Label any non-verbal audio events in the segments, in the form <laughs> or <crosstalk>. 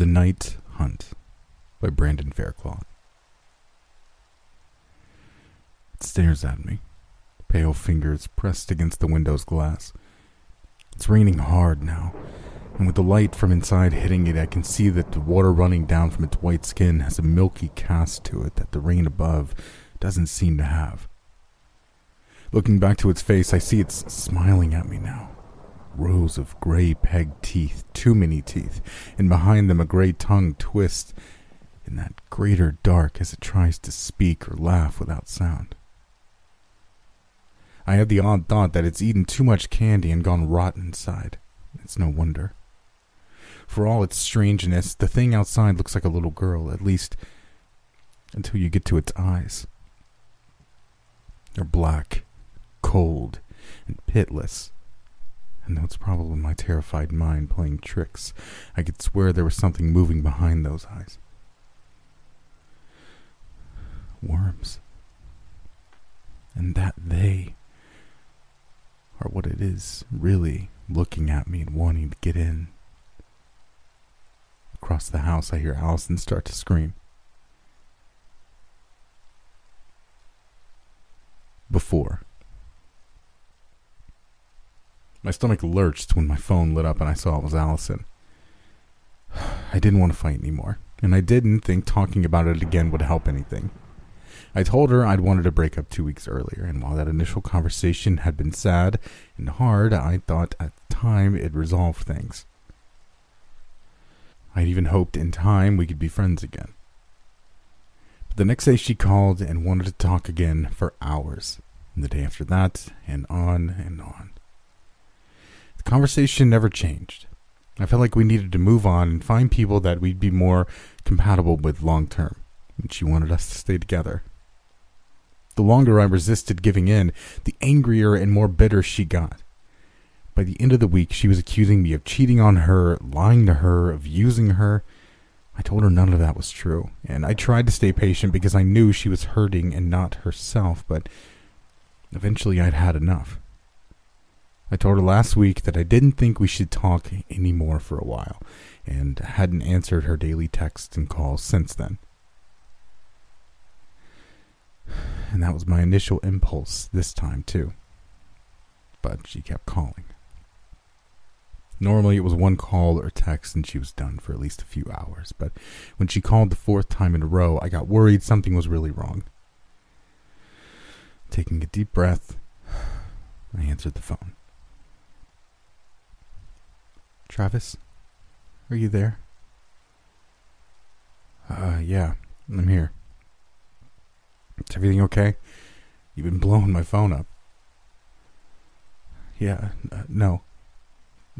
The Night Hunt by Brandon Faircloth. It stares at me, pale fingers pressed against the window's glass. It's raining hard now, and with the light from inside hitting it, I can see that the water running down from its white skin has a milky cast to it that the rain above doesn't seem to have. Looking back to its face, I see it's smiling at me now rows of gray pegged teeth, too many teeth, and behind them a gray tongue twists in that greater dark as it tries to speak or laugh without sound. I have the odd thought that it's eaten too much candy and gone rotten inside. It's no wonder. For all its strangeness, the thing outside looks like a little girl, at least until you get to its eyes. They're black, cold, and pitless and it's probably my terrified mind playing tricks, I could swear there was something moving behind those eyes. Worms. And that they are what it is, really looking at me and wanting to get in. Across the house, I hear Allison start to scream. Before. My stomach lurched when my phone lit up and I saw it was Allison. <sighs> I didn't want to fight anymore, and I didn't think talking about it again would help anything. I told her I'd wanted to break up two weeks earlier, and while that initial conversation had been sad and hard, I thought at the time it'd resolve things. I'd even hoped in time we could be friends again. But the next day she called and wanted to talk again for hours, and the day after that, and on and on. The conversation never changed. I felt like we needed to move on and find people that we'd be more compatible with long term, and she wanted us to stay together. The longer I resisted giving in, the angrier and more bitter she got. By the end of the week, she was accusing me of cheating on her, lying to her, of using her. I told her none of that was true, and I tried to stay patient because I knew she was hurting and not herself, but eventually I'd had enough. I told her last week that I didn't think we should talk anymore for a while, and hadn't answered her daily texts and calls since then. And that was my initial impulse this time, too. But she kept calling. Normally it was one call or text and she was done for at least a few hours, but when she called the fourth time in a row, I got worried something was really wrong. Taking a deep breath, I answered the phone. Travis, are you there? Uh, yeah, I'm here. Is everything okay? You've been blowing my phone up. Yeah, uh, no.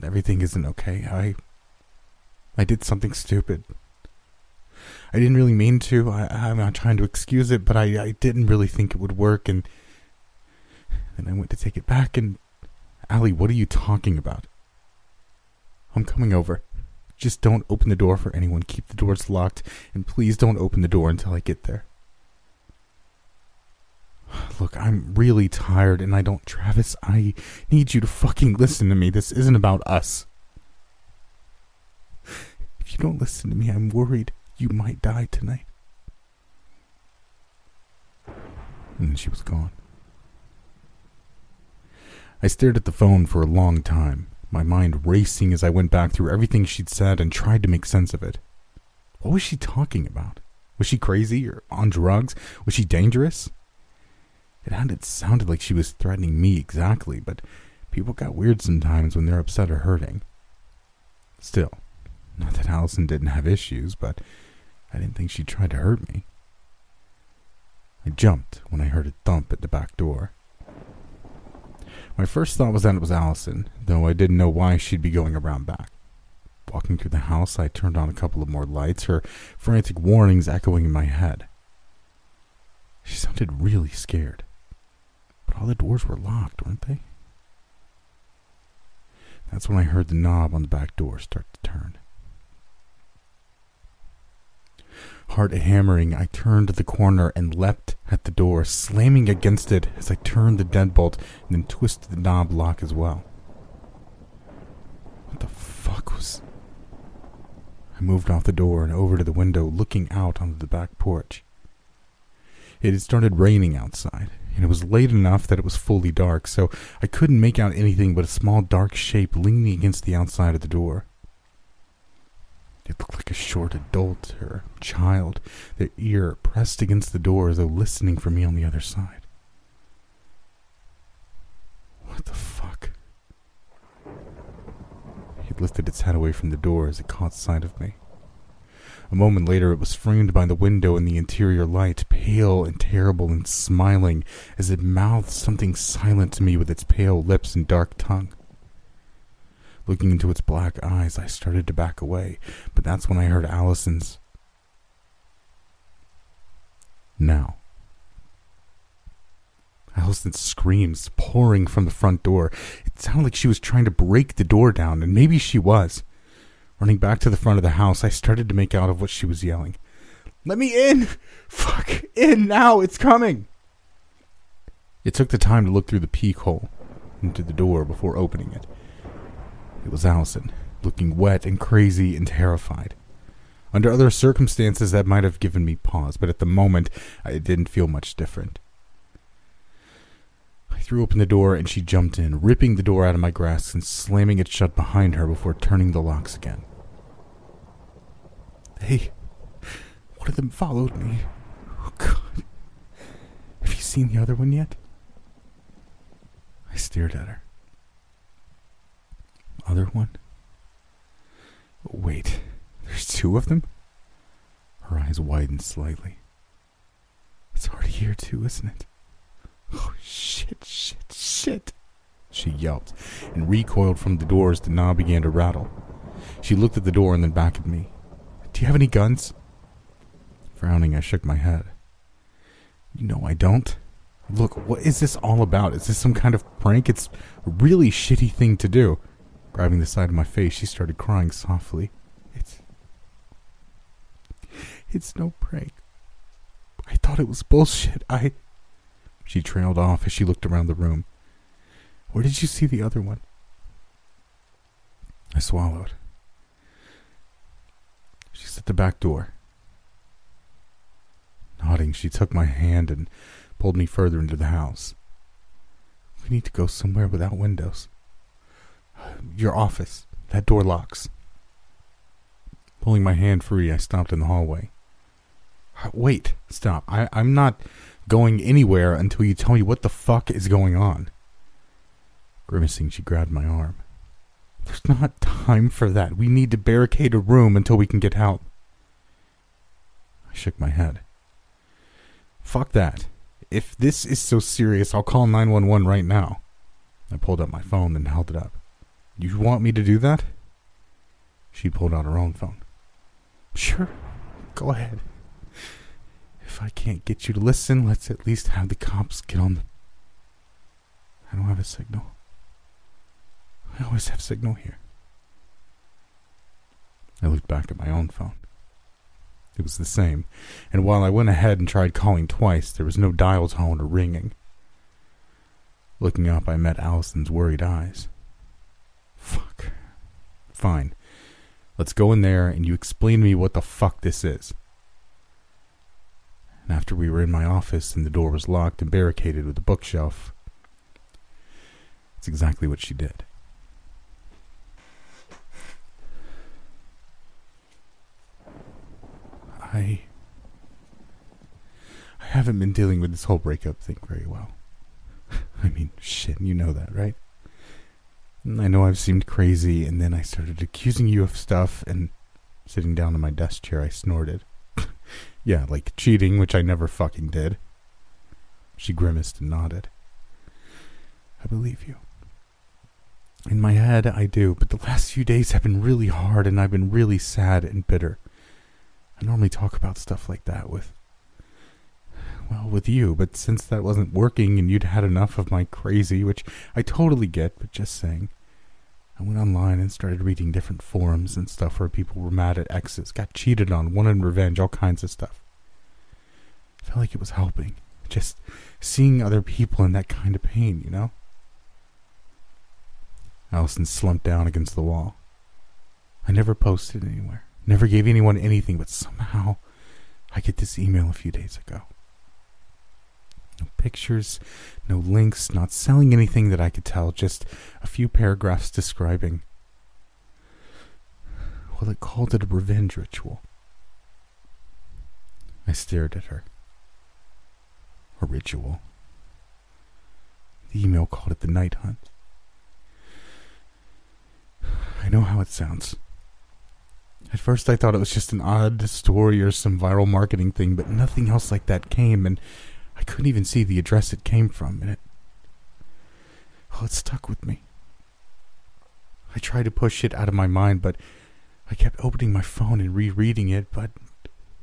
Everything isn't okay. I. I did something stupid. I didn't really mean to. I, I'm not trying to excuse it, but I, I didn't really think it would work, and then I went to take it back, and. Allie, what are you talking about? I'm coming over. Just don't open the door for anyone. Keep the doors locked, and please don't open the door until I get there. <sighs> Look, I'm really tired, and I don't. Travis, I need you to fucking listen to me. This isn't about us. If you don't listen to me, I'm worried you might die tonight. And she was gone. I stared at the phone for a long time my mind racing as I went back through everything she'd said and tried to make sense of it. What was she talking about? Was she crazy or on drugs? Was she dangerous? It hadn't sounded like she was threatening me exactly, but people got weird sometimes when they're upset or hurting. Still, not that Allison didn't have issues, but I didn't think she tried to hurt me. I jumped when I heard a thump at the back door. My first thought was that it was Allison, though I didn't know why she'd be going around back. Walking through the house, I turned on a couple of more lights, her frantic warnings echoing in my head. She sounded really scared. But all the doors were locked, weren't they? That's when I heard the knob on the back door start to turn. Heart hammering, I turned the corner and leapt at the door, slamming against it as I turned the deadbolt and then twisted the knob lock as well. What the fuck was. I moved off the door and over to the window, looking out onto the back porch. It had started raining outside, and it was late enough that it was fully dark, so I couldn't make out anything but a small dark shape leaning against the outside of the door. It looked like a short adult or child, their ear pressed against the door as though listening for me on the other side. What the fuck? It lifted its head away from the door as it caught sight of me. A moment later, it was framed by the window in the interior light, pale and terrible and smiling as it mouthed something silent to me with its pale lips and dark tongue. Looking into its black eyes, I started to back away, but that's when I heard Allison's. Now. Allison's screams pouring from the front door. It sounded like she was trying to break the door down, and maybe she was. Running back to the front of the house, I started to make out of what she was yelling. Let me in! Fuck! In now! It's coming! It took the time to look through the peek hole into the door before opening it. It was Allison, looking wet and crazy and terrified. Under other circumstances, that might have given me pause, but at the moment, I didn't feel much different. I threw open the door and she jumped in, ripping the door out of my grasp and slamming it shut behind her before turning the locks again. Hey, one of them followed me. Oh, God. Have you seen the other one yet? I stared at her. Other one? Wait, there's two of them? Her eyes widened slightly. It's already here, too, isn't it? Oh, shit, shit, shit. She yelped and recoiled from the door as the knob began to rattle. She looked at the door and then back at me. Do you have any guns? Frowning, I shook my head. You know I don't. Look, what is this all about? Is this some kind of prank? It's a really shitty thing to do. Grabbing the side of my face, she started crying softly. It's. It's no prank. I thought it was bullshit. I. She trailed off as she looked around the room. Where did you see the other one? I swallowed. She's at the back door. Nodding, she took my hand and pulled me further into the house. We need to go somewhere without windows. Your office. That door locks. Pulling my hand free, I stopped in the hallway. Wait, stop. I, I'm not going anywhere until you tell me what the fuck is going on. Grimacing, she grabbed my arm. There's not time for that. We need to barricade a room until we can get help. I shook my head. Fuck that. If this is so serious, I'll call 911 right now. I pulled up my phone and held it up. You want me to do that? She pulled out her own phone. Sure, go ahead. If I can't get you to listen, let's at least have the cops get on the. I don't have a signal. I always have signal here. I looked back at my own phone. It was the same, and while I went ahead and tried calling twice, there was no dial tone or ringing. Looking up, I met Allison's worried eyes. Fuck. Fine. Let's go in there and you explain to me what the fuck this is. And after we were in my office and the door was locked and barricaded with a bookshelf, it's exactly what she did. I. I haven't been dealing with this whole breakup thing very well. <laughs> I mean, shit, you know that, right? I know I've seemed crazy, and then I started accusing you of stuff, and sitting down in my desk chair, I snorted. <laughs> yeah, like cheating, which I never fucking did. She grimaced and nodded. I believe you. In my head, I do, but the last few days have been really hard, and I've been really sad and bitter. I normally talk about stuff like that with, well, with you, but since that wasn't working and you'd had enough of my crazy, which I totally get, but just saying, I went online and started reading different forums and stuff where people were mad at exes, got cheated on, wanted revenge, all kinds of stuff. I felt like it was helping. Just seeing other people in that kind of pain, you know? Allison slumped down against the wall. I never posted anywhere. Never gave anyone anything, but somehow I get this email a few days ago. No pictures, no links, not selling anything that I could tell, just a few paragraphs describing. Well, it called it a revenge ritual. I stared at her. A ritual. The email called it the night hunt. I know how it sounds. At first, I thought it was just an odd story or some viral marketing thing, but nothing else like that came, and I couldn't even see the address it came from, and it. Well, it stuck with me. I tried to push it out of my mind, but I kept opening my phone and rereading it, but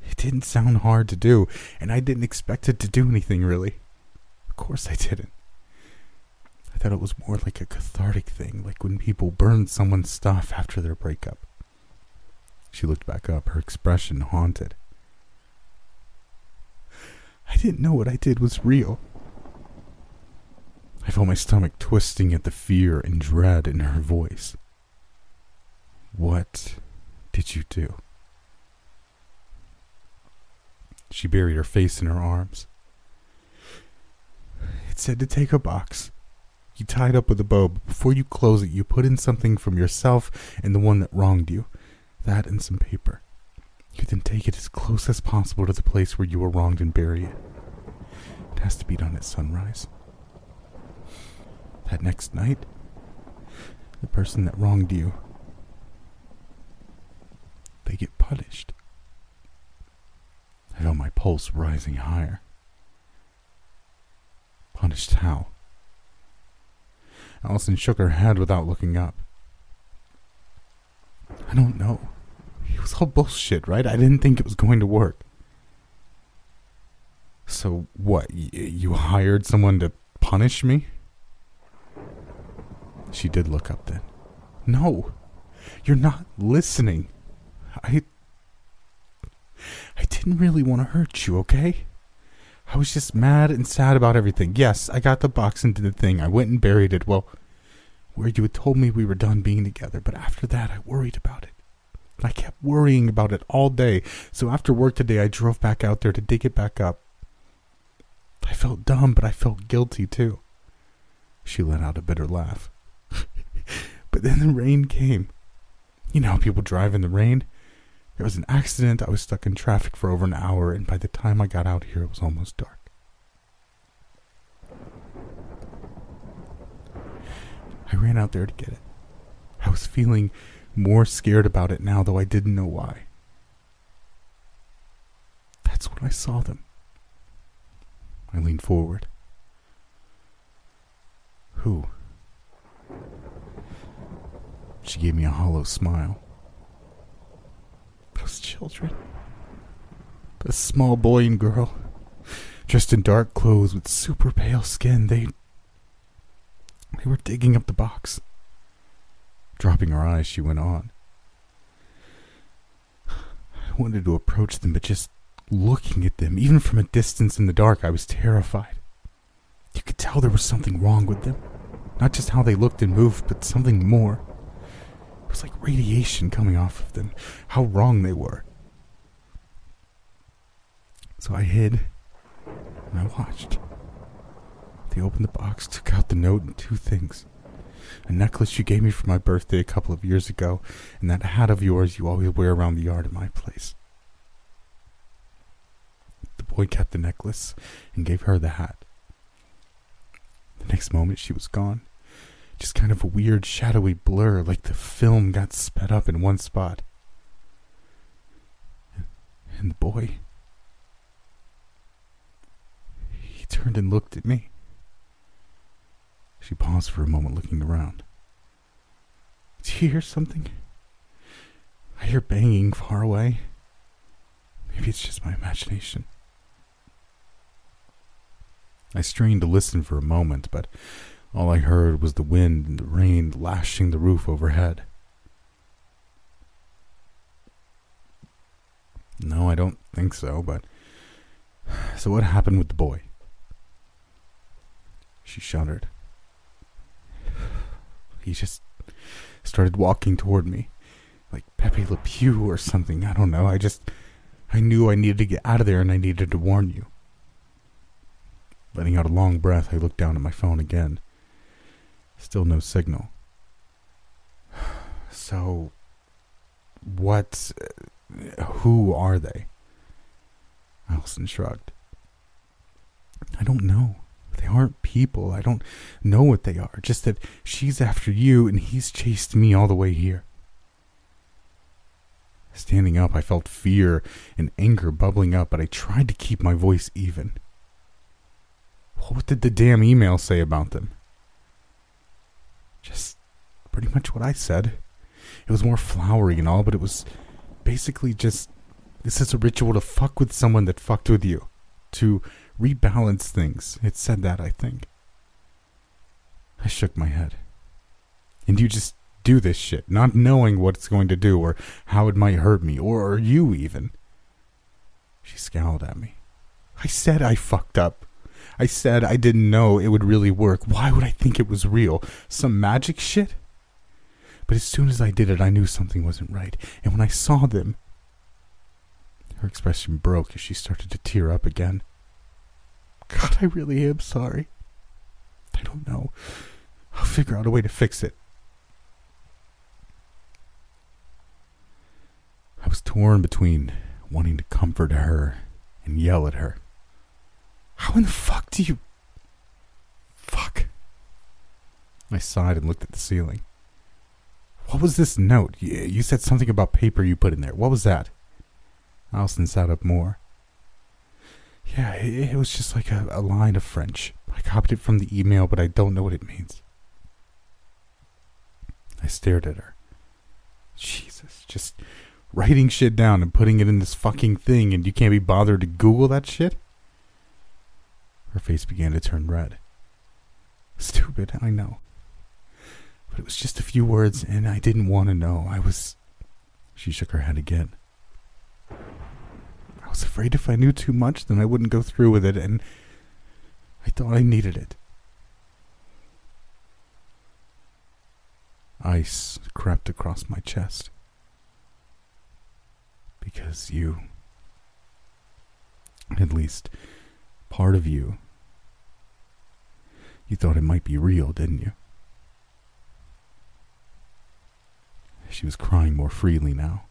it didn't sound hard to do, and I didn't expect it to do anything really. Of course, I didn't. I thought it was more like a cathartic thing, like when people burn someone's stuff after their breakup. She looked back up, her expression haunted. I didn't know what I did was real. I felt my stomach twisting at the fear and dread in her voice. What did you do? She buried her face in her arms. It said to take a box, you tie it up with a bow, but before you close it, you put in something from yourself and the one that wronged you. That and some paper. You then take it as close as possible to the place where you were wronged and bury it. It has to be done at sunrise. That next night, the person that wronged you, they get punished. I felt my pulse rising higher. Punished how? Allison shook her head without looking up. I don't know. Was all bullshit, right? I didn't think it was going to work. So, what? Y- you hired someone to punish me? She did look up then. No, you're not listening. I. I didn't really want to hurt you, okay? I was just mad and sad about everything. Yes, I got the box and did the thing. I went and buried it. Well, where you had told me we were done being together, but after that I worried about it. I kept worrying about it all day. So after work today, I drove back out there to dig it back up. I felt dumb, but I felt guilty too. She let out a bitter laugh. <laughs> but then the rain came. You know how people drive in the rain? There was an accident. I was stuck in traffic for over an hour, and by the time I got out here, it was almost dark. I ran out there to get it. I was feeling more scared about it now, though I didn't know why. That's when I saw them. I leaned forward. Who? She gave me a hollow smile. Those children. A small boy and girl, dressed in dark clothes with super pale skin, they. They were digging up the box. Dropping her eyes, she went on. I wanted to approach them, but just looking at them, even from a distance in the dark, I was terrified. You could tell there was something wrong with them. Not just how they looked and moved, but something more. It was like radiation coming off of them. How wrong they were. So I hid and I watched. They opened the box, took out the note and two things. A necklace you gave me for my birthday a couple of years ago, and that hat of yours you always wear around the yard at my place. The boy kept the necklace and gave her the hat. The next moment she was gone. Just kind of a weird, shadowy blur, like the film got sped up in one spot. And the boy. He turned and looked at me. She paused for a moment, looking around. Do you hear something? I hear banging far away. Maybe it's just my imagination. I strained to listen for a moment, but all I heard was the wind and the rain lashing the roof overhead. No, I don't think so, but. <sighs> So, what happened with the boy? She shuddered. He just started walking toward me. like Pepe Le Pew or something. I don't know. I just, I knew I needed to get out of there and I needed to warn you. Letting out a long breath, I looked down at my phone again. Still no signal. <sighs> So, what, who are they? Allison shrugged. I don't know. They aren't people. I don't know what they are. Just that she's after you and he's chased me all the way here. Standing up, I felt fear and anger bubbling up, but I tried to keep my voice even. What did the damn email say about them? Just pretty much what I said. It was more flowery and all, but it was basically just this is a ritual to fuck with someone that fucked with you. To rebalance things. It said that, I think. I shook my head. And you just do this shit, not knowing what it's going to do or how it might hurt me, or, or you even. She scowled at me. I said I fucked up. I said I didn't know it would really work. Why would I think it was real? Some magic shit? But as soon as I did it, I knew something wasn't right. And when I saw them, her expression broke as she started to tear up again. God, I really am sorry. I don't know. I'll figure out a way to fix it. I was torn between wanting to comfort her and yell at her. How in the fuck do you. Fuck. I sighed and looked at the ceiling. What was this note? You said something about paper you put in there. What was that? Allison sat up more. Yeah, it, it was just like a, a line of French. I copied it from the email, but I don't know what it means. I stared at her. Jesus, just writing shit down and putting it in this fucking thing, and you can't be bothered to Google that shit? Her face began to turn red. Stupid, I know. But it was just a few words, and I didn't want to know. I was. She shook her head again. Was afraid if I knew too much, then I wouldn't go through with it, and I thought I needed it. Ice crept across my chest. Because you, at least part of you, you thought it might be real, didn't you? She was crying more freely now.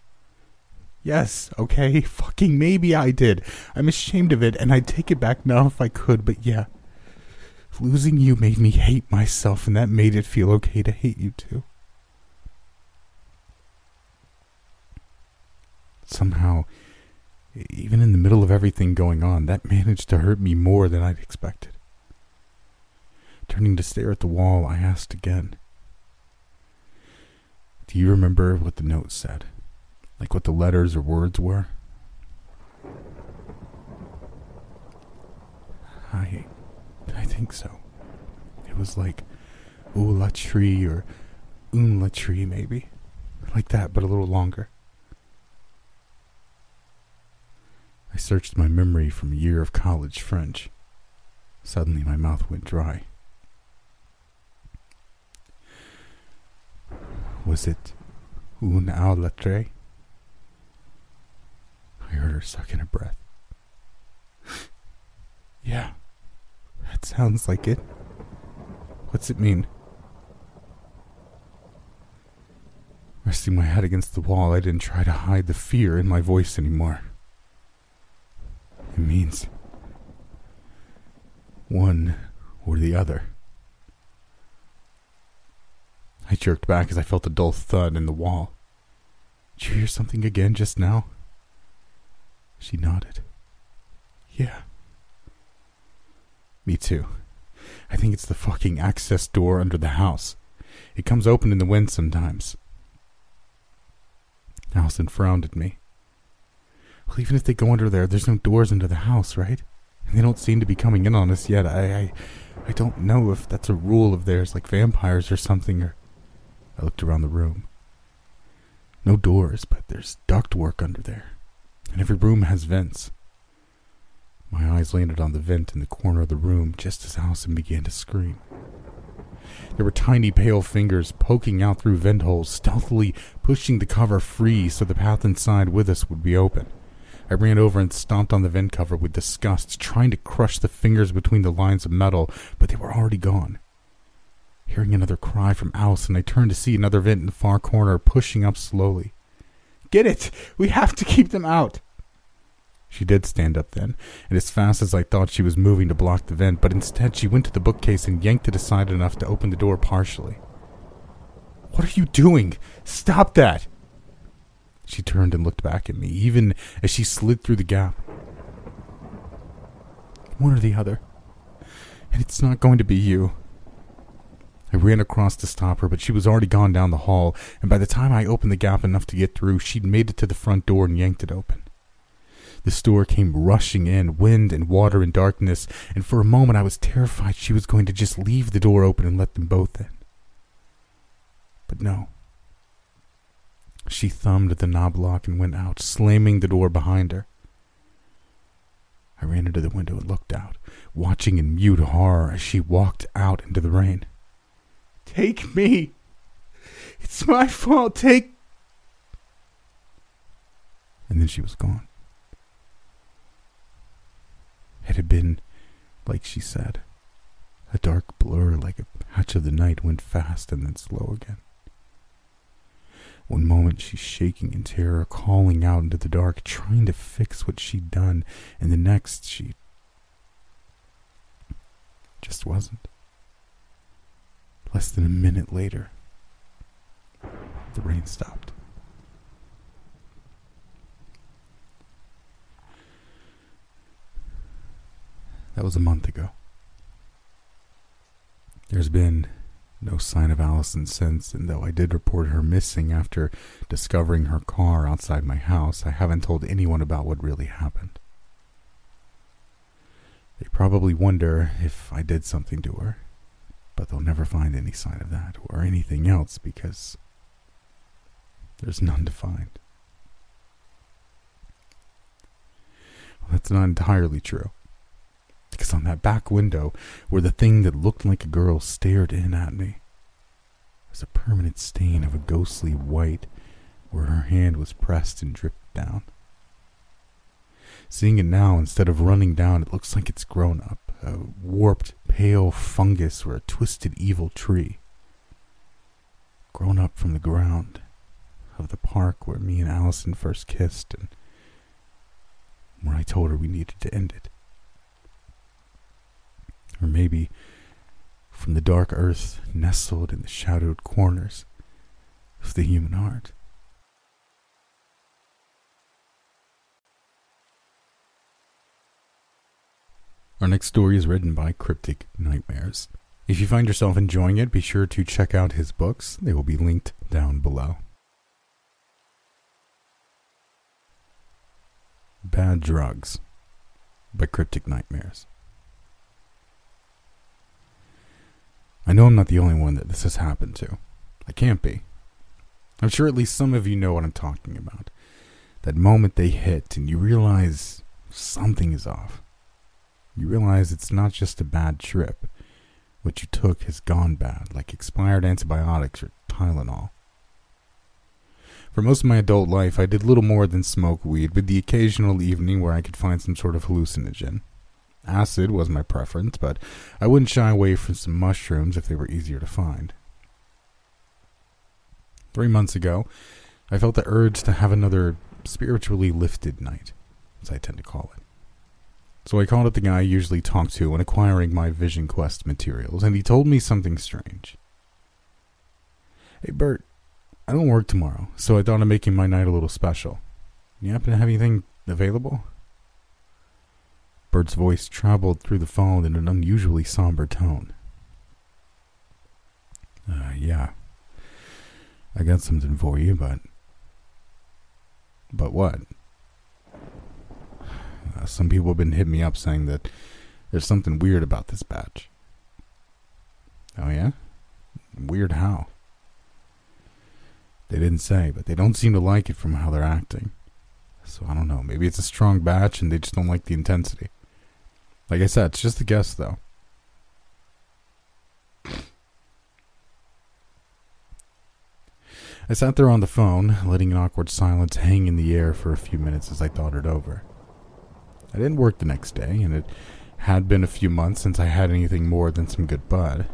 Yes, okay, <laughs> fucking maybe I did. I'm ashamed of it, and I'd take it back now if I could, but yeah. Losing you made me hate myself, and that made it feel okay to hate you too. Somehow, even in the middle of everything going on, that managed to hurt me more than I'd expected. Turning to stare at the wall, I asked again Do you remember what the note said? Like what the letters or words were? I I think so. It was like ooh la tree or un la tree maybe. Like that, but a little longer. I searched my memory from a year of college French. Suddenly my mouth went dry. Was it un à la tree? I heard her suck in a breath. <laughs> yeah, that sounds like it. What's it mean? Resting my head against the wall, I didn't try to hide the fear in my voice anymore. It means one or the other. I jerked back as I felt a dull thud in the wall. Did you hear something again just now? She nodded. Yeah. Me too. I think it's the fucking access door under the house. It comes open in the wind sometimes. Allison frowned at me. Well, even if they go under there, there's no doors into the house, right? And they don't seem to be coming in on us yet. I, I, I don't know if that's a rule of theirs, like vampires or something. Or I looked around the room. No doors, but there's ductwork under there and every room has vents. My eyes landed on the vent in the corner of the room just as Allison began to scream. There were tiny pale fingers poking out through vent holes, stealthily pushing the cover free so the path inside with us would be open. I ran over and stomped on the vent cover with disgust, trying to crush the fingers between the lines of metal, but they were already gone. Hearing another cry from Allison, I turned to see another vent in the far corner pushing up slowly. Get it! We have to keep them out! She did stand up then, and as fast as I thought she was moving to block the vent, but instead she went to the bookcase and yanked it aside enough to open the door partially. What are you doing? Stop that! She turned and looked back at me, even as she slid through the gap. One or the other. And it's not going to be you. I ran across to stop her, but she was already gone down the hall, and by the time I opened the gap enough to get through, she'd made it to the front door and yanked it open. The store came rushing in, wind and water and darkness, and for a moment I was terrified she was going to just leave the door open and let them both in. But no. She thumbed at the knob lock and went out, slamming the door behind her. I ran into the window and looked out, watching in mute horror as she walked out into the rain. Take me! It's my fault! Take. And then she was gone. It had been, like she said, a dark blur like a patch of the night went fast and then slow again. One moment she's shaking in terror, calling out into the dark, trying to fix what she'd done, and the next she just wasn't. Less than a minute later, the rain stopped. That was a month ago. There's been no sign of Allison since, and though I did report her missing after discovering her car outside my house, I haven't told anyone about what really happened. They probably wonder if I did something to her, but they'll never find any sign of that or anything else because there's none to find. Well, that's not entirely true because on that back window, where the thing that looked like a girl stared in at me, was a permanent stain of a ghostly white where her hand was pressed and dripped down. Seeing it now, instead of running down, it looks like it's grown up, a warped, pale fungus or a twisted, evil tree. Grown up from the ground of the park where me and Allison first kissed and where I told her we needed to end it or maybe from the dark earth nestled in the shadowed corners of the human heart. Our next story is written by Cryptic Nightmares. If you find yourself enjoying it, be sure to check out his books. They will be linked down below. Bad Drugs by Cryptic Nightmares. I know I'm not the only one that this has happened to. I can't be. I'm sure at least some of you know what I'm talking about. That moment they hit and you realize something is off. You realize it's not just a bad trip. What you took has gone bad, like expired antibiotics or Tylenol. For most of my adult life, I did little more than smoke weed, with the occasional evening where I could find some sort of hallucinogen. Acid was my preference, but I wouldn't shy away from some mushrooms if they were easier to find. Three months ago, I felt the urge to have another spiritually lifted night, as I tend to call it. So I called up the guy I usually talk to when acquiring my Vision Quest materials, and he told me something strange. Hey, Bert, I don't work tomorrow, so I thought of making my night a little special. You happen to have anything available? Bert's voice traveled through the phone in an unusually somber tone. Uh, yeah. I got something for you, but. But what? Uh, some people have been hitting me up saying that there's something weird about this batch. Oh, yeah? Weird how? They didn't say, but they don't seem to like it from how they're acting. So I don't know. Maybe it's a strong batch and they just don't like the intensity. Like I said, it's just a guess, though. I sat there on the phone, letting an awkward silence hang in the air for a few minutes as I thought it over. I didn't work the next day, and it had been a few months since I had anything more than some good bud.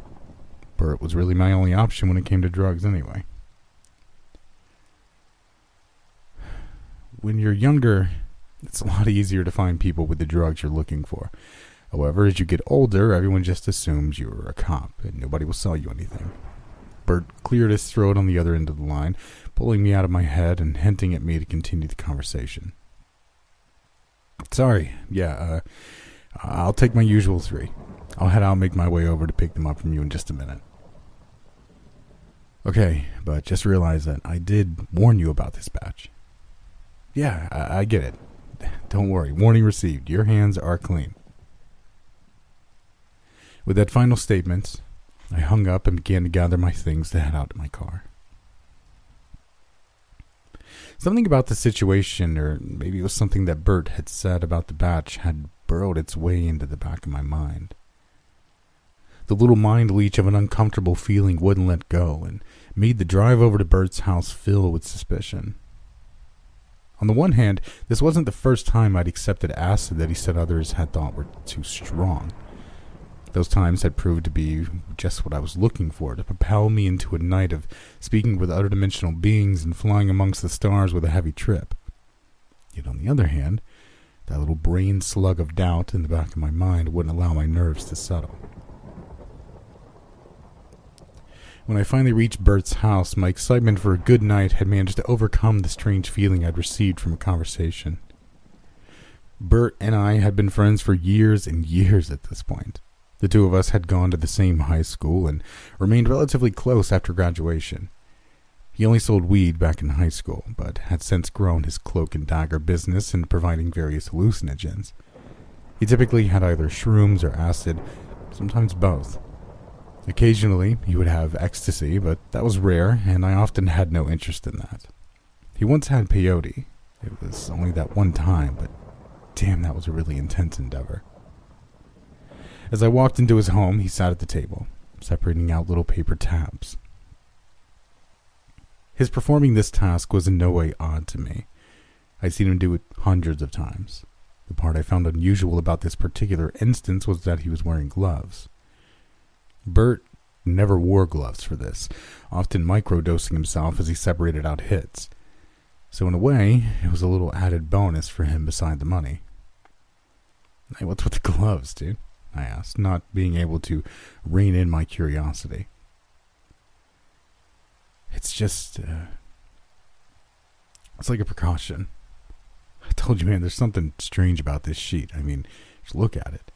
Bert was really my only option when it came to drugs, anyway. When you're younger, it's a lot easier to find people with the drugs you're looking for. However, as you get older, everyone just assumes you're a cop and nobody will sell you anything. Bert cleared his throat on the other end of the line, pulling me out of my head and hinting at me to continue the conversation. Sorry, yeah, uh, I'll take my usual three. I'll head out and make my way over to pick them up from you in just a minute. Okay, but just realize that I did warn you about this batch. Yeah, I, I get it. Don't worry. Warning received. Your hands are clean. With that final statement, I hung up and began to gather my things to head out to my car. Something about the situation, or maybe it was something that Bert had said about the batch, had burrowed its way into the back of my mind. The little mind leech of an uncomfortable feeling wouldn't let go and made the drive over to Bert's house fill with suspicion. On the one hand, this wasn't the first time I'd accepted acid that he said others had thought were too strong. Those times had proved to be just what I was looking for to propel me into a night of speaking with other dimensional beings and flying amongst the stars with a heavy trip. Yet on the other hand, that little brain slug of doubt in the back of my mind wouldn't allow my nerves to settle. When I finally reached Bert's house, my excitement for a good night had managed to overcome the strange feeling I'd received from a conversation. Bert and I had been friends for years and years at this point. The two of us had gone to the same high school and remained relatively close after graduation. He only sold weed back in high school, but had since grown his cloak and dagger business in providing various hallucinogens. He typically had either shrooms or acid, sometimes both. Occasionally, he would have ecstasy, but that was rare, and I often had no interest in that. He once had peyote. It was only that one time, but damn, that was a really intense endeavor. As I walked into his home, he sat at the table, separating out little paper tabs. His performing this task was in no way odd to me. I'd seen him do it hundreds of times. The part I found unusual about this particular instance was that he was wearing gloves. Bert never wore gloves for this, often microdosing himself as he separated out hits. So, in a way, it was a little added bonus for him beside the money. Hey, what's with the gloves, dude? I asked, not being able to rein in my curiosity. It's just, uh, it's like a precaution. I told you, man, there's something strange about this sheet. I mean, just look at it.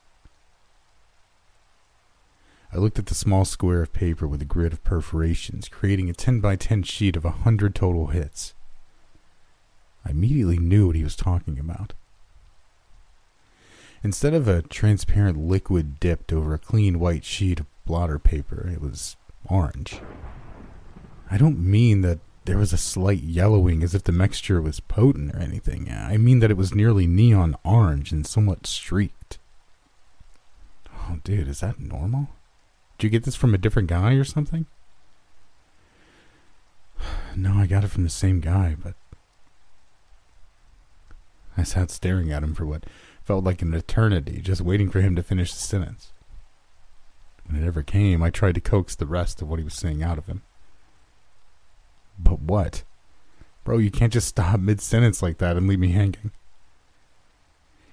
I looked at the small square of paper with a grid of perforations, creating a 10 by 10 sheet of a hundred total hits. I immediately knew what he was talking about. Instead of a transparent liquid dipped over a clean white sheet of blotter paper, it was orange. I don't mean that there was a slight yellowing as if the mixture was potent or anything. I mean that it was nearly neon orange and somewhat streaked. Oh, dude, is that normal? Did you get this from a different guy or something? <sighs> No, I got it from the same guy, but. I sat staring at him for what felt like an eternity, just waiting for him to finish the sentence. When it ever came, I tried to coax the rest of what he was saying out of him. But what? Bro, you can't just stop mid sentence like that and leave me hanging.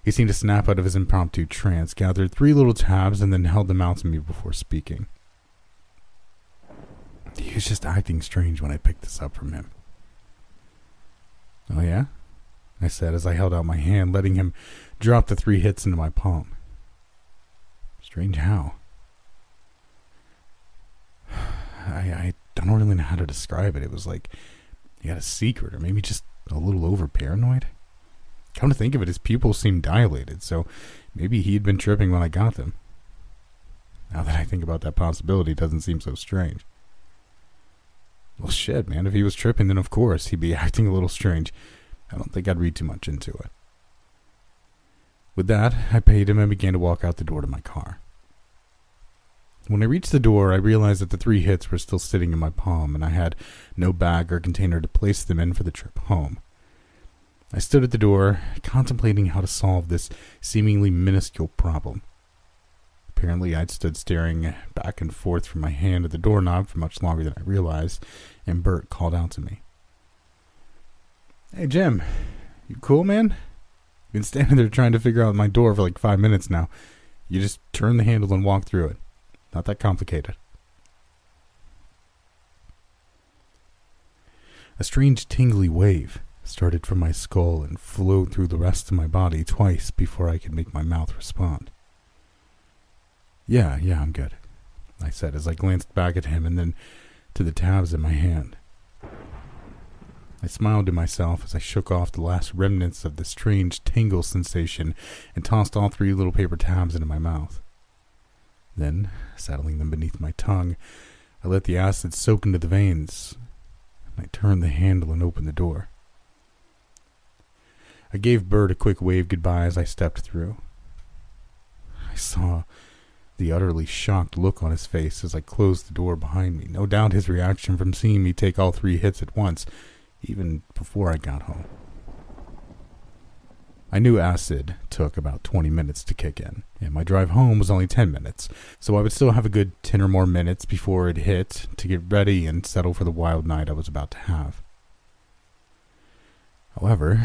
He seemed to snap out of his impromptu trance, gathered three little tabs, and then held them out to me before speaking. He was just acting strange when I picked this up from him. Oh, yeah? I said as I held out my hand, letting him drop the three hits into my palm. Strange how? <sighs> I, I don't really know how to describe it. It was like he had a secret, or maybe just a little over paranoid. Come to think of it, his pupils seemed dilated, so maybe he'd been tripping when I got them. Now that I think about that possibility, it doesn't seem so strange. Well, shit, man. If he was tripping, then of course he'd be <laughs> acting a little strange. I don't think I'd read too much into it. With that, I paid him and began to walk out the door to my car. When I reached the door, I realized that the three hits were still sitting in my palm, and I had no bag or container to place them in for the trip home. I stood at the door, contemplating how to solve this seemingly minuscule problem. Apparently, I'd stood staring back and forth from my hand at the doorknob for much longer than I realized, and Bert called out to me. Hey, Jim, you cool, man? Been standing there trying to figure out my door for like five minutes now. You just turn the handle and walk through it. Not that complicated. A strange tingly wave started from my skull and flowed through the rest of my body twice before I could make my mouth respond. Yeah, yeah, I'm good, I said as I glanced back at him and then to the tabs in my hand. I smiled to myself as I shook off the last remnants of the strange tingle sensation and tossed all three little paper tabs into my mouth. Then, settling them beneath my tongue, I let the acid soak into the veins, I turned the handle and opened the door. I gave Bert a quick wave goodbye as I stepped through. I saw the utterly shocked look on his face as I closed the door behind me. No doubt his reaction from seeing me take all three hits at once, even before I got home. I knew acid took about 20 minutes to kick in, and my drive home was only 10 minutes, so I would still have a good 10 or more minutes before it hit to get ready and settle for the wild night I was about to have. However,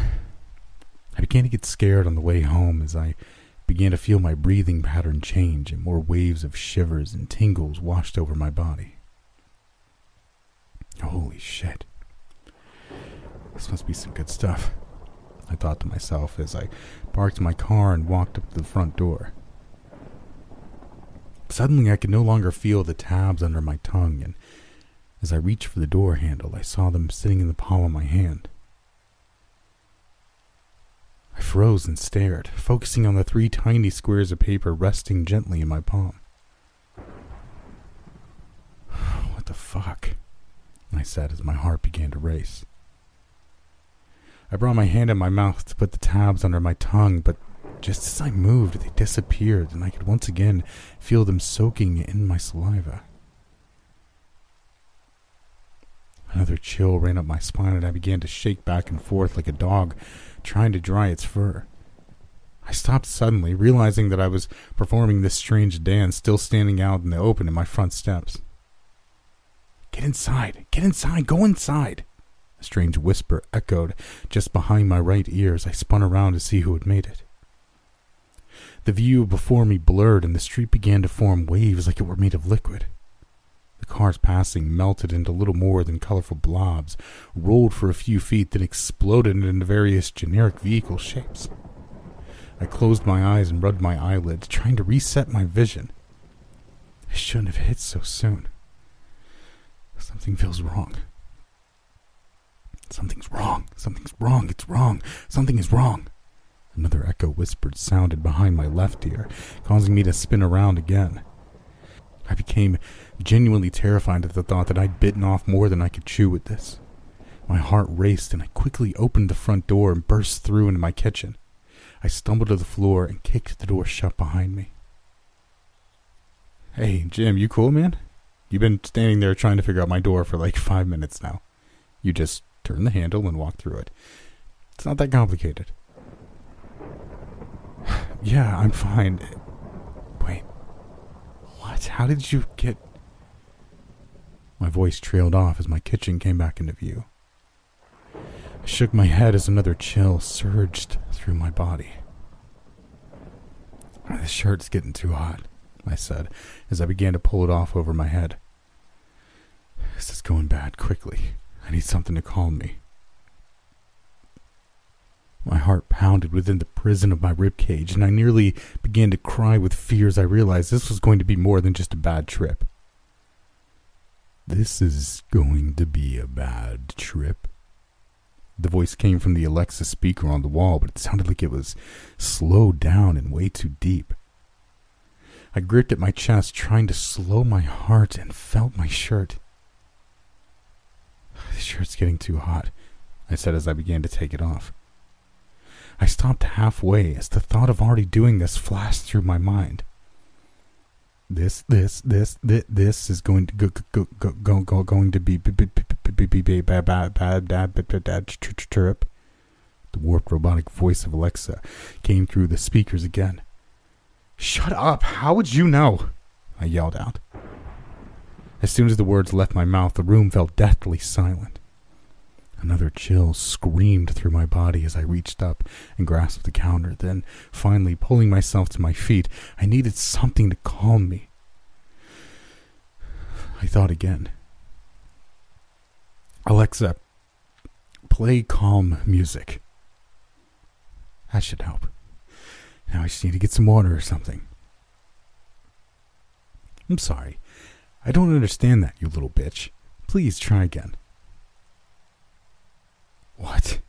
I began to get scared on the way home as I began to feel my breathing pattern change and more waves of shivers and tingles washed over my body. Holy shit. This must be some good stuff. I thought to myself as I parked my car and walked up to the front door. Suddenly, I could no longer feel the tabs under my tongue, and as I reached for the door handle, I saw them sitting in the palm of my hand. I froze and stared, focusing on the three tiny squares of paper resting gently in my palm. <sighs> What the fuck? I said as my heart began to race. I brought my hand in my mouth to put the tabs under my tongue, but just as I moved, they disappeared, and I could once again feel them soaking in my saliva. Another chill ran up my spine, and I began to shake back and forth like a dog trying to dry its fur. I stopped suddenly, realizing that I was performing this strange dance, still standing out in the open in my front steps. Get inside! Get inside! Go inside! A strange whisper echoed just behind my right ear as I spun around to see who had made it. The view before me blurred and the street began to form waves like it were made of liquid. The cars passing melted into little more than colorful blobs, rolled for a few feet, then exploded into various generic vehicle shapes. I closed my eyes and rubbed my eyelids, trying to reset my vision. I shouldn't have hit so soon. Something feels wrong. Something's wrong. Something's wrong. It's wrong. Something is wrong. Another echo whispered sounded behind my left ear, causing me to spin around again. I became genuinely terrified at the thought that I'd bitten off more than I could chew with this. My heart raced, and I quickly opened the front door and burst through into my kitchen. I stumbled to the floor and kicked the door shut behind me. Hey, Jim, you cool, man? You've been standing there trying to figure out my door for like five minutes now. You just turn the handle and walk through it. It's not that complicated. <sighs> yeah, I'm fine. Wait. What? How did you get. My voice trailed off as my kitchen came back into view. I shook my head as another chill surged through my body. This shirt's getting too hot, I said as I began to pull it off over my head. This is going bad quickly. I need something to calm me. My heart pounded within the prison of my rib cage, and I nearly began to cry with fear as I realized this was going to be more than just a bad trip. This is going to be a bad trip. The voice came from the Alexa speaker on the wall, but it sounded like it was slowed down and way too deep. I gripped at my chest, trying to slow my heart, and felt my shirt. <sighs> This shirt's getting too hot, I said as I began to take it off. I stopped halfway as the thought of already doing this flashed through my mind. this this this this, this is going to go go go go, go going to be be be be be be bad bad bad bad bad bad trip. The warped robotic voice of Alexa came through the speakers again. Shut up! How would you know? I yelled out. As soon as the words left my mouth, the room fell deathly silent. Another chill screamed through my body as I reached up and grasped the counter. Then, finally, pulling myself to my feet, I needed something to calm me. I thought again. Alexa, play calm music. That should help. Now I just need to get some water or something. I'm sorry. I don't understand that, you little bitch. Please try again. What?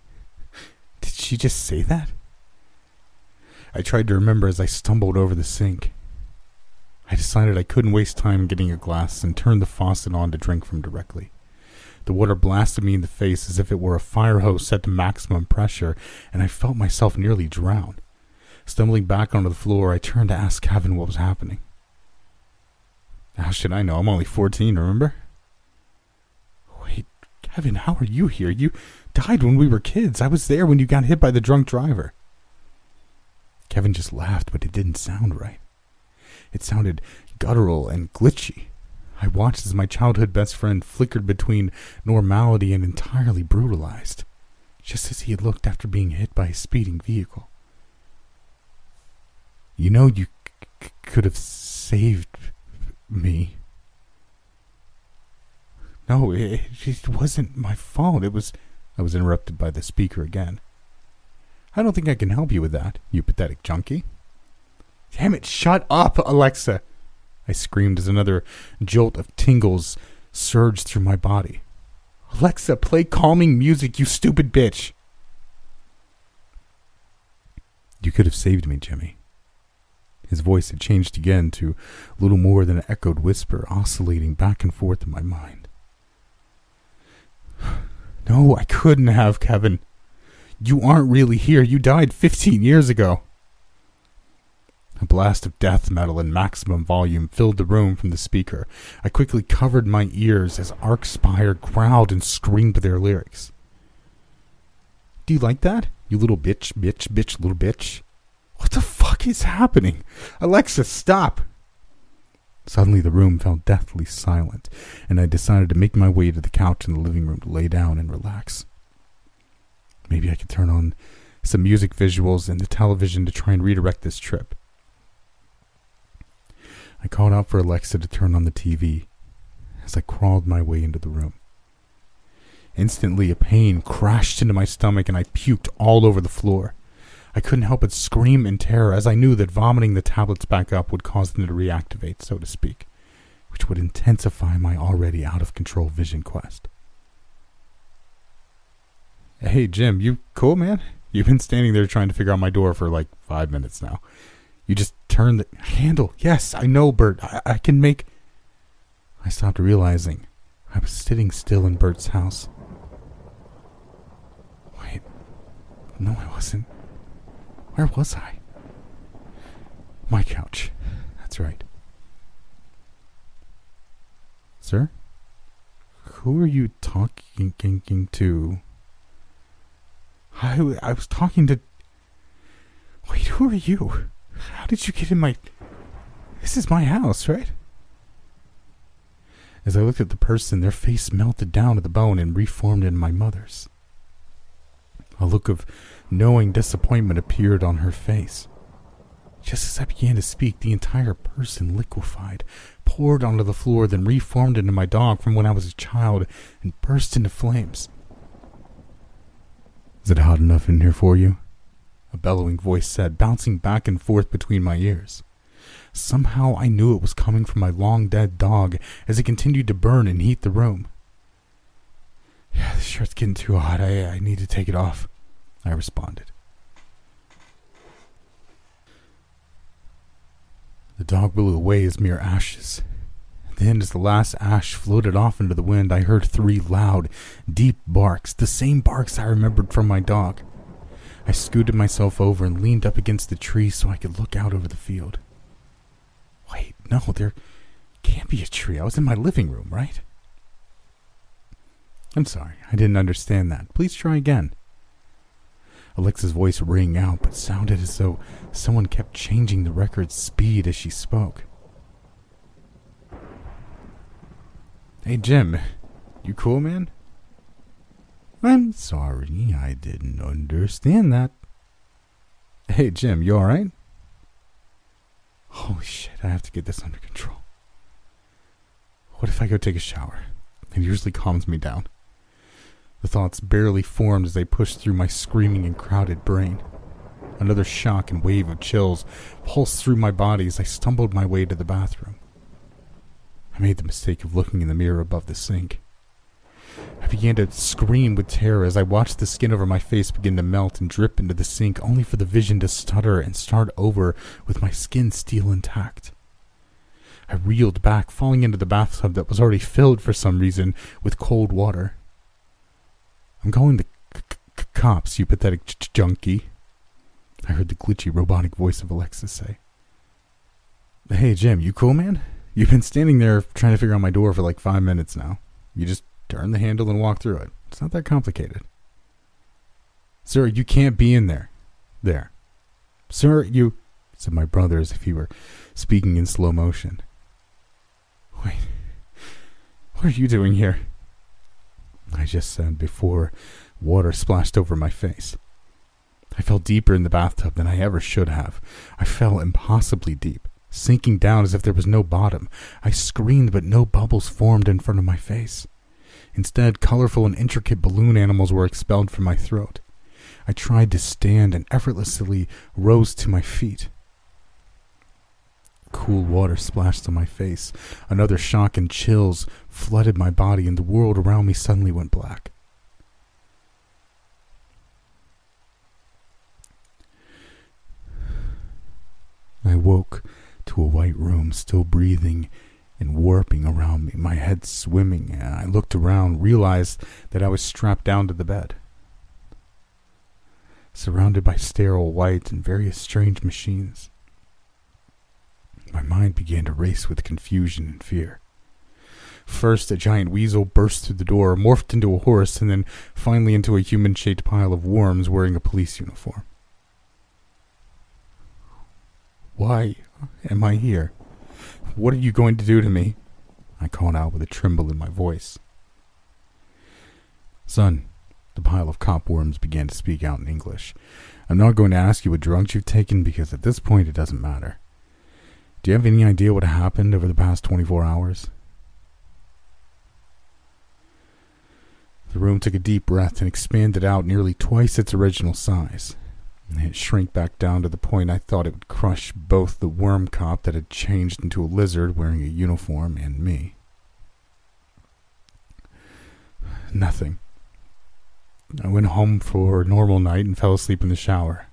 Did she just say that? I tried to remember as I stumbled over the sink. I decided I couldn't waste time getting a glass and turned the faucet on to drink from directly. The water blasted me in the face as if it were a fire hose set to maximum pressure, and I felt myself nearly drown. Stumbling back onto the floor, I turned to ask Kevin what was happening. How should I know? I'm only 14, remember? Wait, Kevin, how are you here? You died when we were kids. I was there when you got hit by the drunk driver. Kevin just laughed, but it didn't sound right. It sounded guttural and glitchy. I watched as my childhood best friend flickered between normality and entirely brutalized, just as he had looked after being hit by a speeding vehicle. You know, you c- could have saved me. No, it, it wasn't my fault. It was. I was interrupted by the speaker again. I don't think I can help you with that, you pathetic junkie. Damn it, shut up, Alexa! I screamed as another jolt of tingles surged through my body. Alexa, play calming music, you stupid bitch! You could have saved me, Jimmy. His voice had changed again to little more than an echoed whisper, oscillating back and forth in my mind. <sighs> No, I couldn't have, Kevin. You aren't really here. You died 15 years ago. A blast of death metal in maximum volume filled the room from the speaker. I quickly covered my ears as Archspire growled and screamed their lyrics. Do you like that? You little bitch, bitch, bitch, little bitch. What the fuck is happening? Alexa, stop! Suddenly the room fell deathly silent, and I decided to make my way to the couch in the living room to lay down and relax. Maybe I could turn on some music visuals and the television to try and redirect this trip. I called out for Alexa to turn on the TV as I crawled my way into the room. Instantly, a pain crashed into my stomach and I puked all over the floor. I couldn't help but scream in terror as I knew that vomiting the tablets back up would cause them to reactivate, so to speak, which would intensify my already out of control vision quest. Hey, Jim, you cool, man? You've been standing there trying to figure out my door for like five minutes now. You just turn the handle. Yes, I know, Bert. I, I can make. I stopped realizing I was sitting still in Bert's house. Wait. No, I wasn't. Where was I? My couch. That's right. Sir? Who are you talking to? I, I was talking to. Wait, who are you? How did you get in my. This is my house, right? As I looked at the person, their face melted down to the bone and reformed in my mother's. A look of knowing disappointment appeared on her face. Just as I began to speak, the entire person liquefied, poured onto the floor, then reformed into my dog from when I was a child and burst into flames. Is it hot enough in here for you? a bellowing voice said, bouncing back and forth between my ears. Somehow I knew it was coming from my long dead dog as it continued to burn and heat the room. Yeah, the shirt's getting too hot. I, I need to take it off, I responded. The dog blew away as mere ashes. Then, as the last ash floated off into the wind, I heard three loud, deep barks, the same barks I remembered from my dog. I scooted myself over and leaned up against the tree so I could look out over the field. Wait, no, there can't be a tree. I was in my living room, right? I'm sorry, I didn't understand that. Please try again. Alexa's voice rang out, but sounded as though someone kept changing the record's speed as she spoke. Hey, Jim, you cool, man? I'm sorry, I didn't understand that. Hey, Jim, you alright? Holy shit, I have to get this under control. What if I go take a shower? It usually calms me down. The thoughts barely formed as they pushed through my screaming and crowded brain. Another shock and wave of chills pulsed through my body as I stumbled my way to the bathroom. I made the mistake of looking in the mirror above the sink. I began to scream with terror as I watched the skin over my face begin to melt and drip into the sink, only for the vision to stutter and start over with my skin still intact. I reeled back, falling into the bathtub that was already filled for some reason with cold water. I'm calling the c- c- cops, you pathetic ch- junkie. I heard the glitchy robotic voice of Alexis say. Hey, Jim, you cool, man? You've been standing there trying to figure out my door for like five minutes now. You just turn the handle and walk through it. It's not that complicated. Sir, you can't be in there. There. Sir, you, said my brother as if he were speaking in slow motion. Wait, what are you doing here? I just said before water splashed over my face. I fell deeper in the bathtub than I ever should have. I fell impossibly deep, sinking down as if there was no bottom. I screamed, but no bubbles formed in front of my face. Instead, colorful and intricate balloon animals were expelled from my throat. I tried to stand and effortlessly rose to my feet. Cool water splashed on my face. Another shock and chills flooded my body, and the world around me suddenly went black. I woke to a white room, still breathing and warping around me, my head swimming. I looked around, realized that I was strapped down to the bed. Surrounded by sterile white and various strange machines. My mind began to race with confusion and fear. First, a giant weasel burst through the door, morphed into a horse, and then finally into a human shaped pile of worms wearing a police uniform. Why am I here? What are you going to do to me? I called out with a tremble in my voice. Son, the pile of cop worms began to speak out in English. I'm not going to ask you what drugs you've taken because at this point it doesn't matter. Do you have any idea what happened over the past 24 hours? The room took a deep breath and expanded out nearly twice its original size. It shrank back down to the point I thought it would crush both the worm cop that had changed into a lizard wearing a uniform and me. Nothing. I went home for a normal night and fell asleep in the shower.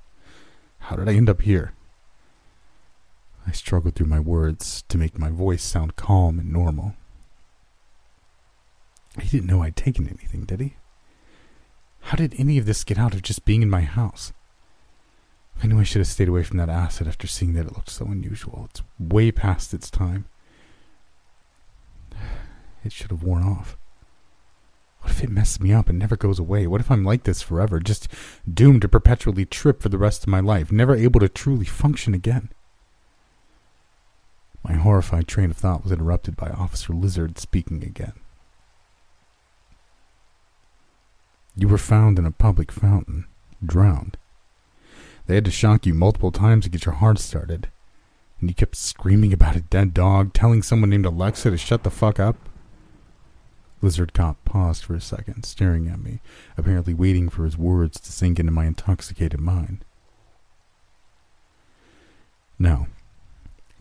How did I end up here? I struggled through my words to make my voice sound calm and normal. He didn't know I'd taken anything, did he? How did any of this get out of just being in my house? I knew I should have stayed away from that acid after seeing that it looked so unusual. It's way past its time. <sighs> It should have worn off. What if it messes me up and never goes away? What if I'm like this forever, just doomed to perpetually trip for the rest of my life, never able to truly function again? My horrified train of thought was interrupted by Officer Lizard speaking again. You were found in a public fountain, drowned. They had to shock you multiple times to get your heart started. And you kept screaming about a dead dog, telling someone named Alexa to shut the fuck up. Lizard Cop paused for a second, staring at me, apparently waiting for his words to sink into my intoxicated mind. Now,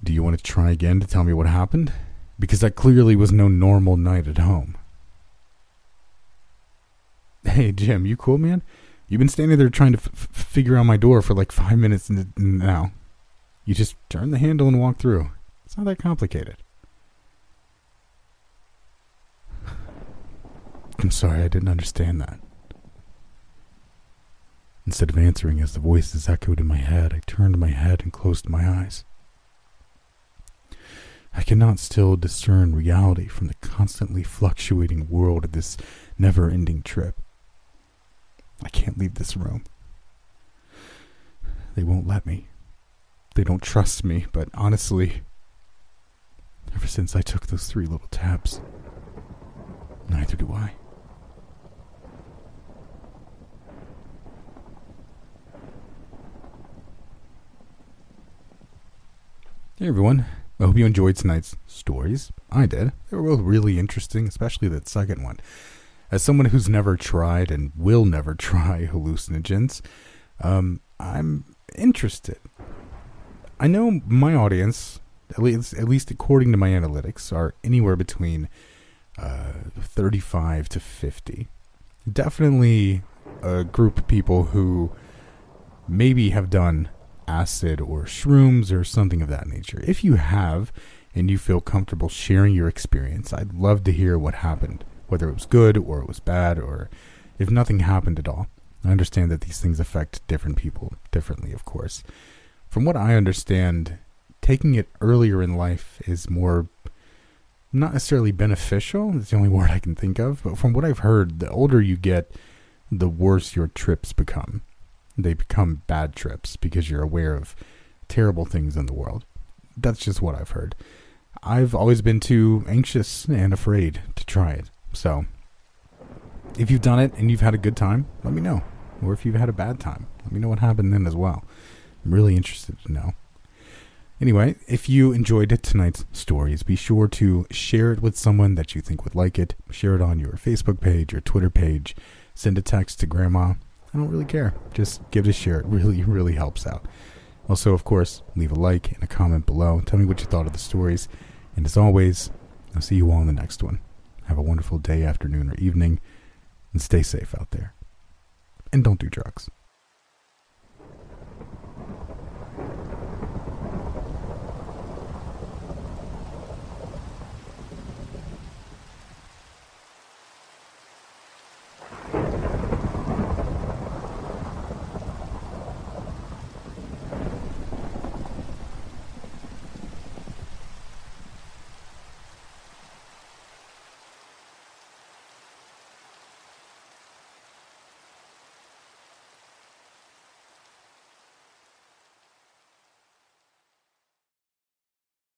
do you want to try again to tell me what happened? Because that clearly was no normal night at home. Hey, Jim, you cool, man? You've been standing there trying to f- figure out my door for like five minutes now. You just turn the handle and walk through. It's not that complicated. I'm sorry, I didn't understand that. Instead of answering as the voices echoed in my head, I turned my head and closed my eyes. I cannot still discern reality from the constantly fluctuating world of this never ending trip. I can't leave this room. They won't let me. They don't trust me, but honestly, ever since I took those three little tabs, neither do I. Hey everyone, I hope you enjoyed tonight's stories. I did. They were both really interesting, especially that second one. As someone who's never tried and will never <laughs> try hallucinogens, um, I'm interested. I know my audience, at least, at least according to my analytics, are anywhere between uh, 35 to 50. Definitely a group of people who maybe have done acid or shrooms or something of that nature. If you have and you feel comfortable sharing your experience, I'd love to hear what happened, whether it was good or it was bad or if nothing happened at all. I understand that these things affect different people differently, of course. From what I understand, taking it earlier in life is more not necessarily beneficial. It's the only <laughs> word I can think of. But from what I've heard, the older you get, the worse your trips become they become bad trips because you're aware of terrible things in the world. That's just what I've heard. I've always been too anxious and afraid to try it. So, if you've done it and you've had a good time, let me know. Or if you've had a bad time, let me know what happened then as well. I'm really interested to know. Anyway, if you enjoyed tonight's stories, be sure to share it with someone that you think would like it. Share it on your Facebook page, your Twitter page. Send a text to grandma. I don't really care. Just give it a share. It really, really helps out. Also, of course, leave a like and a comment below. Tell me what you thought of the stories. And as always, I'll see you all in the next one. Have a wonderful day, afternoon, or evening, and stay safe out there. And don't do drugs.